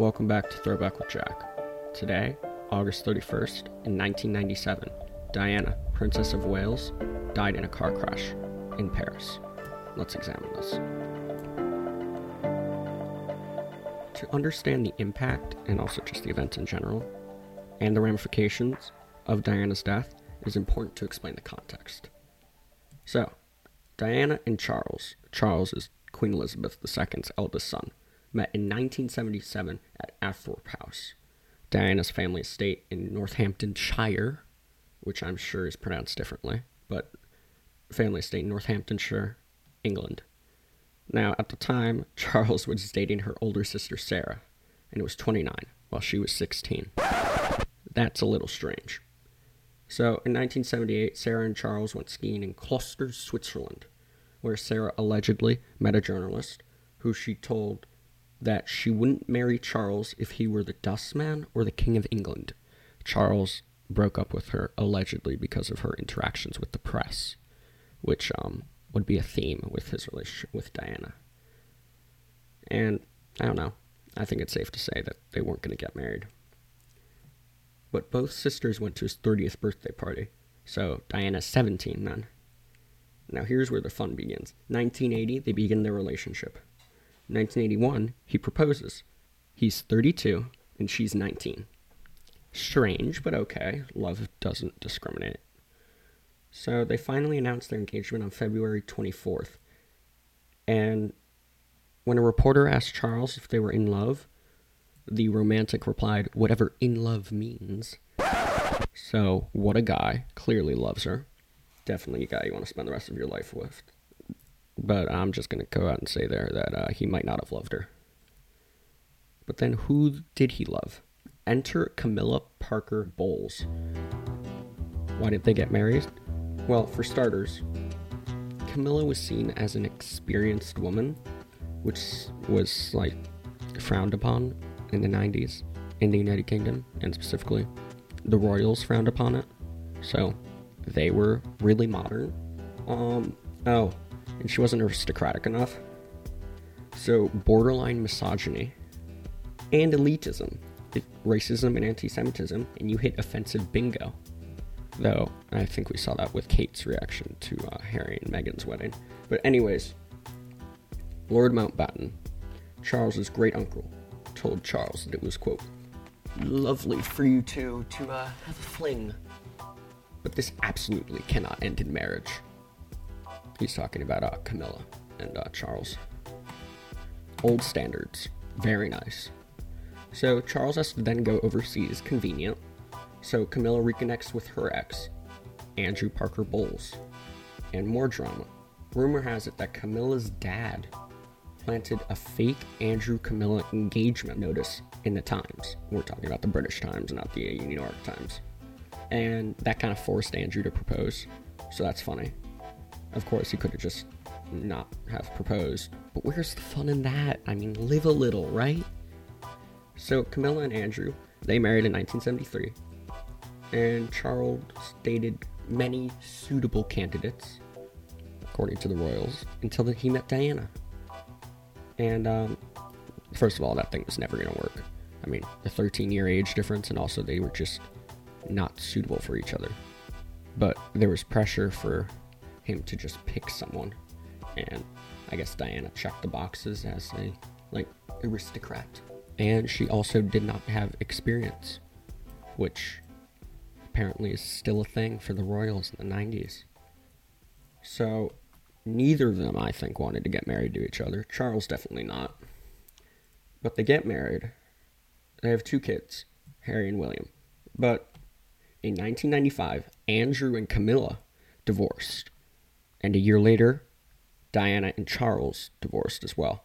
Welcome back to Throwback with Jack. Today, August 31st, in 1997, Diana, Princess of Wales, died in a car crash in Paris. Let's examine this. To understand the impact, and also just the events in general, and the ramifications of Diana's death, it is important to explain the context. So, Diana and Charles, Charles is Queen Elizabeth II's eldest son, met in 1977 at Althorp House, Diana's family estate in Northamptonshire, which I'm sure is pronounced differently, but family estate in Northamptonshire, England. Now, at the time, Charles was dating her older sister Sarah, and it was 29, while she was 16. That's a little strange. So, in 1978, Sarah and Charles went skiing in Klosters, Switzerland, where Sarah allegedly met a journalist who she told that she wouldn't marry Charles if he were the dustman or the King of England. Charles broke up with her allegedly because of her interactions with the press, which um, would be a theme with his relationship with Diana. And I don't know. I think it's safe to say that they weren't going to get married. But both sisters went to his 30th birthday party, so Diana's 17 then. Now here's where the fun begins. 1980, they begin their relationship. 1981, he proposes. He's 32 and she's 19. Strange, but okay. Love doesn't discriminate. So they finally announced their engagement on February 24th. And when a reporter asked Charles if they were in love, the romantic replied, whatever in love means. So, what a guy. Clearly loves her. Definitely a guy you want to spend the rest of your life with. But I'm just going to go out and say there that uh, he might not have loved her. But then who did he love? Enter Camilla Parker Bowles. Why did they get married? Well, for starters, Camilla was seen as an experienced woman, which was like frowned upon in the 90s in the United Kingdom, and specifically the royals frowned upon it. So they were really modern. Um, oh, and she wasn't aristocratic enough. So, borderline misogyny and elitism, racism and anti Semitism, and you hit offensive bingo. Though, I think we saw that with Kate's reaction to uh, Harry and Meghan's wedding. But, anyways, Lord Mountbatten, Charles's great uncle, told Charles that it was, quote, lovely for you two to uh, have a fling. But this absolutely cannot end in marriage. He's talking about uh, Camilla and uh, Charles. Old standards. Very nice. So Charles has to then go overseas, convenient. So Camilla reconnects with her ex, Andrew Parker Bowles. And more drama. Rumor has it that Camilla's dad planted a fake Andrew Camilla engagement notice in the Times. We're talking about the British Times, not the New York Times. And that kind of forced Andrew to propose. So that's funny. Of course, he could have just not have proposed. But where's the fun in that? I mean, live a little, right? So Camilla and Andrew, they married in 1973, and Charles dated many suitable candidates, according to the royals, until he met Diana. And um, first of all, that thing was never going to work. I mean, the 13 year age difference, and also they were just not suitable for each other. But there was pressure for him to just pick someone. And I guess Diana checked the boxes as a like aristocrat. And she also did not have experience, which apparently is still a thing for the royals in the 90s. So neither of them, I think, wanted to get married to each other. Charles definitely not. But they get married. They have two kids, Harry and William. But in 1995, Andrew and Camilla divorced. And a year later, Diana and Charles divorced as well.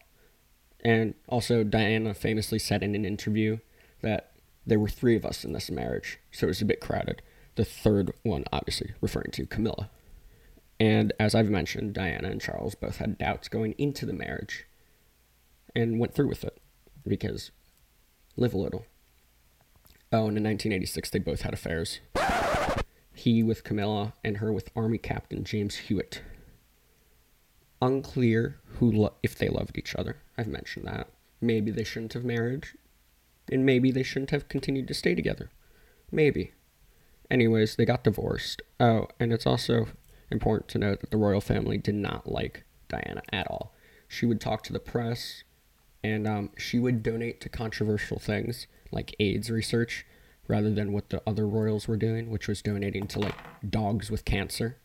And also, Diana famously said in an interview that there were three of us in this marriage, so it was a bit crowded. The third one, obviously, referring to Camilla. And as I've mentioned, Diana and Charles both had doubts going into the marriage and went through with it because live a little. Oh, and in 1986, they both had affairs he with Camilla, and her with Army Captain James Hewitt. Unclear who lo- if they loved each other. I've mentioned that. Maybe they shouldn't have married. And maybe they shouldn't have continued to stay together. Maybe. Anyways, they got divorced. Oh, and it's also important to note that the royal family did not like Diana at all. She would talk to the press, and um, she would donate to controversial things like AIDS research rather than what the other royals were doing, which was donating to like dogs with cancer.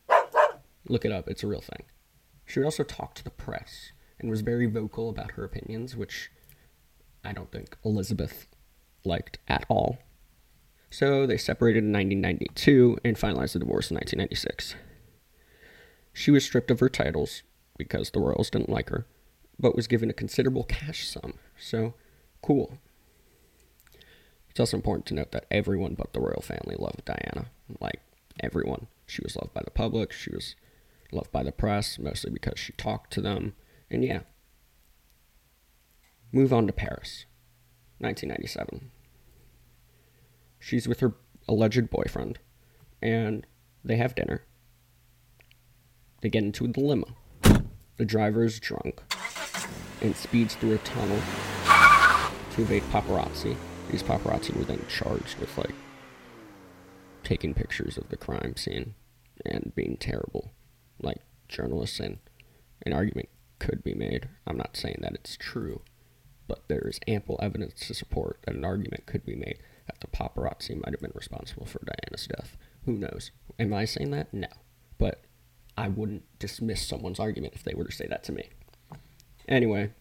Look it up, it's a real thing. She would also talk to the press and was very vocal about her opinions, which I don't think Elizabeth liked at all. So they separated in 1992 and finalized the divorce in 1996. She was stripped of her titles because the royals didn't like her, but was given a considerable cash sum. So, cool. It's also important to note that everyone but the royal family loved Diana. Like, everyone. She was loved by the public, she was loved by the press, mostly because she talked to them. And yeah. Move on to Paris, 1997. She's with her alleged boyfriend, and they have dinner. They get into a dilemma. The driver is drunk and speeds through a tunnel to evade paparazzi. These paparazzi were then charged with like taking pictures of the crime scene and being terrible, like journalists, and an argument could be made. I'm not saying that it's true, but there is ample evidence to support that an argument could be made that the paparazzi might have been responsible for Diana's death. Who knows? Am I saying that? No. But I wouldn't dismiss someone's argument if they were to say that to me. Anyway,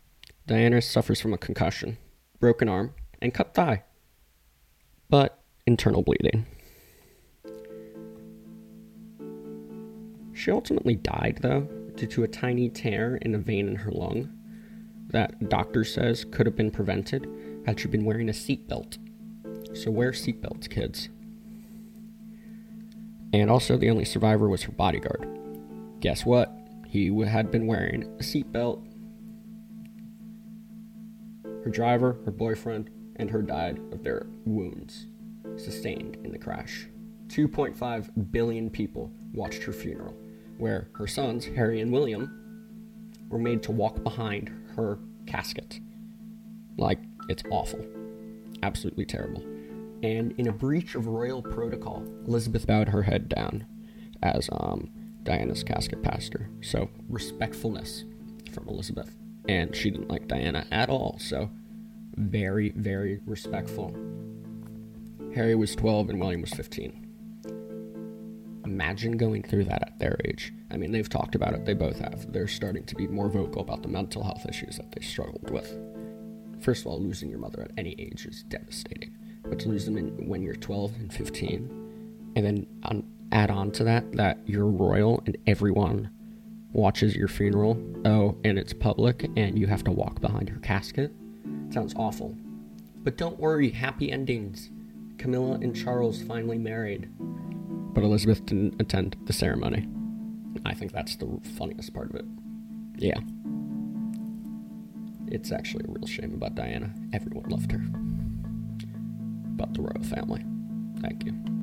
Diana suffers from a concussion, broken arm, and cut thigh, but internal bleeding. She ultimately died, though, due to a tiny tear in a vein in her lung that doctor says could have been prevented had she been wearing a seatbelt. So wear seatbelts, kids. And also, the only survivor was her bodyguard. Guess what? He had been wearing a seatbelt. Her driver, her boyfriend, and her died of their wounds sustained in the crash. 2.5 billion people watched her funeral, where her sons, Harry and William, were made to walk behind her casket. Like, it's awful. Absolutely terrible and in a breach of royal protocol, Elizabeth bowed her head down as um, Diana's casket passed her. So, respectfulness from Elizabeth. And she didn't like Diana at all, so very, very respectful. Harry was 12 and William was 15. Imagine going through that at their age. I mean, they've talked about it, they both have. They're starting to be more vocal about the mental health issues that they struggled with. First of all, losing your mother at any age is devastating but to lose them in, when you're 12 and 15, and then on, add on to that that you're royal and everyone watches your funeral. Oh, and it's public, and you have to walk behind her casket. Sounds awful. But don't worry, happy endings. Camilla and Charles finally married, but Elizabeth didn't attend the ceremony. I think that's the funniest part of it. Yeah. It's actually a real shame about Diana. Everyone loved her about the royal family. Thank you.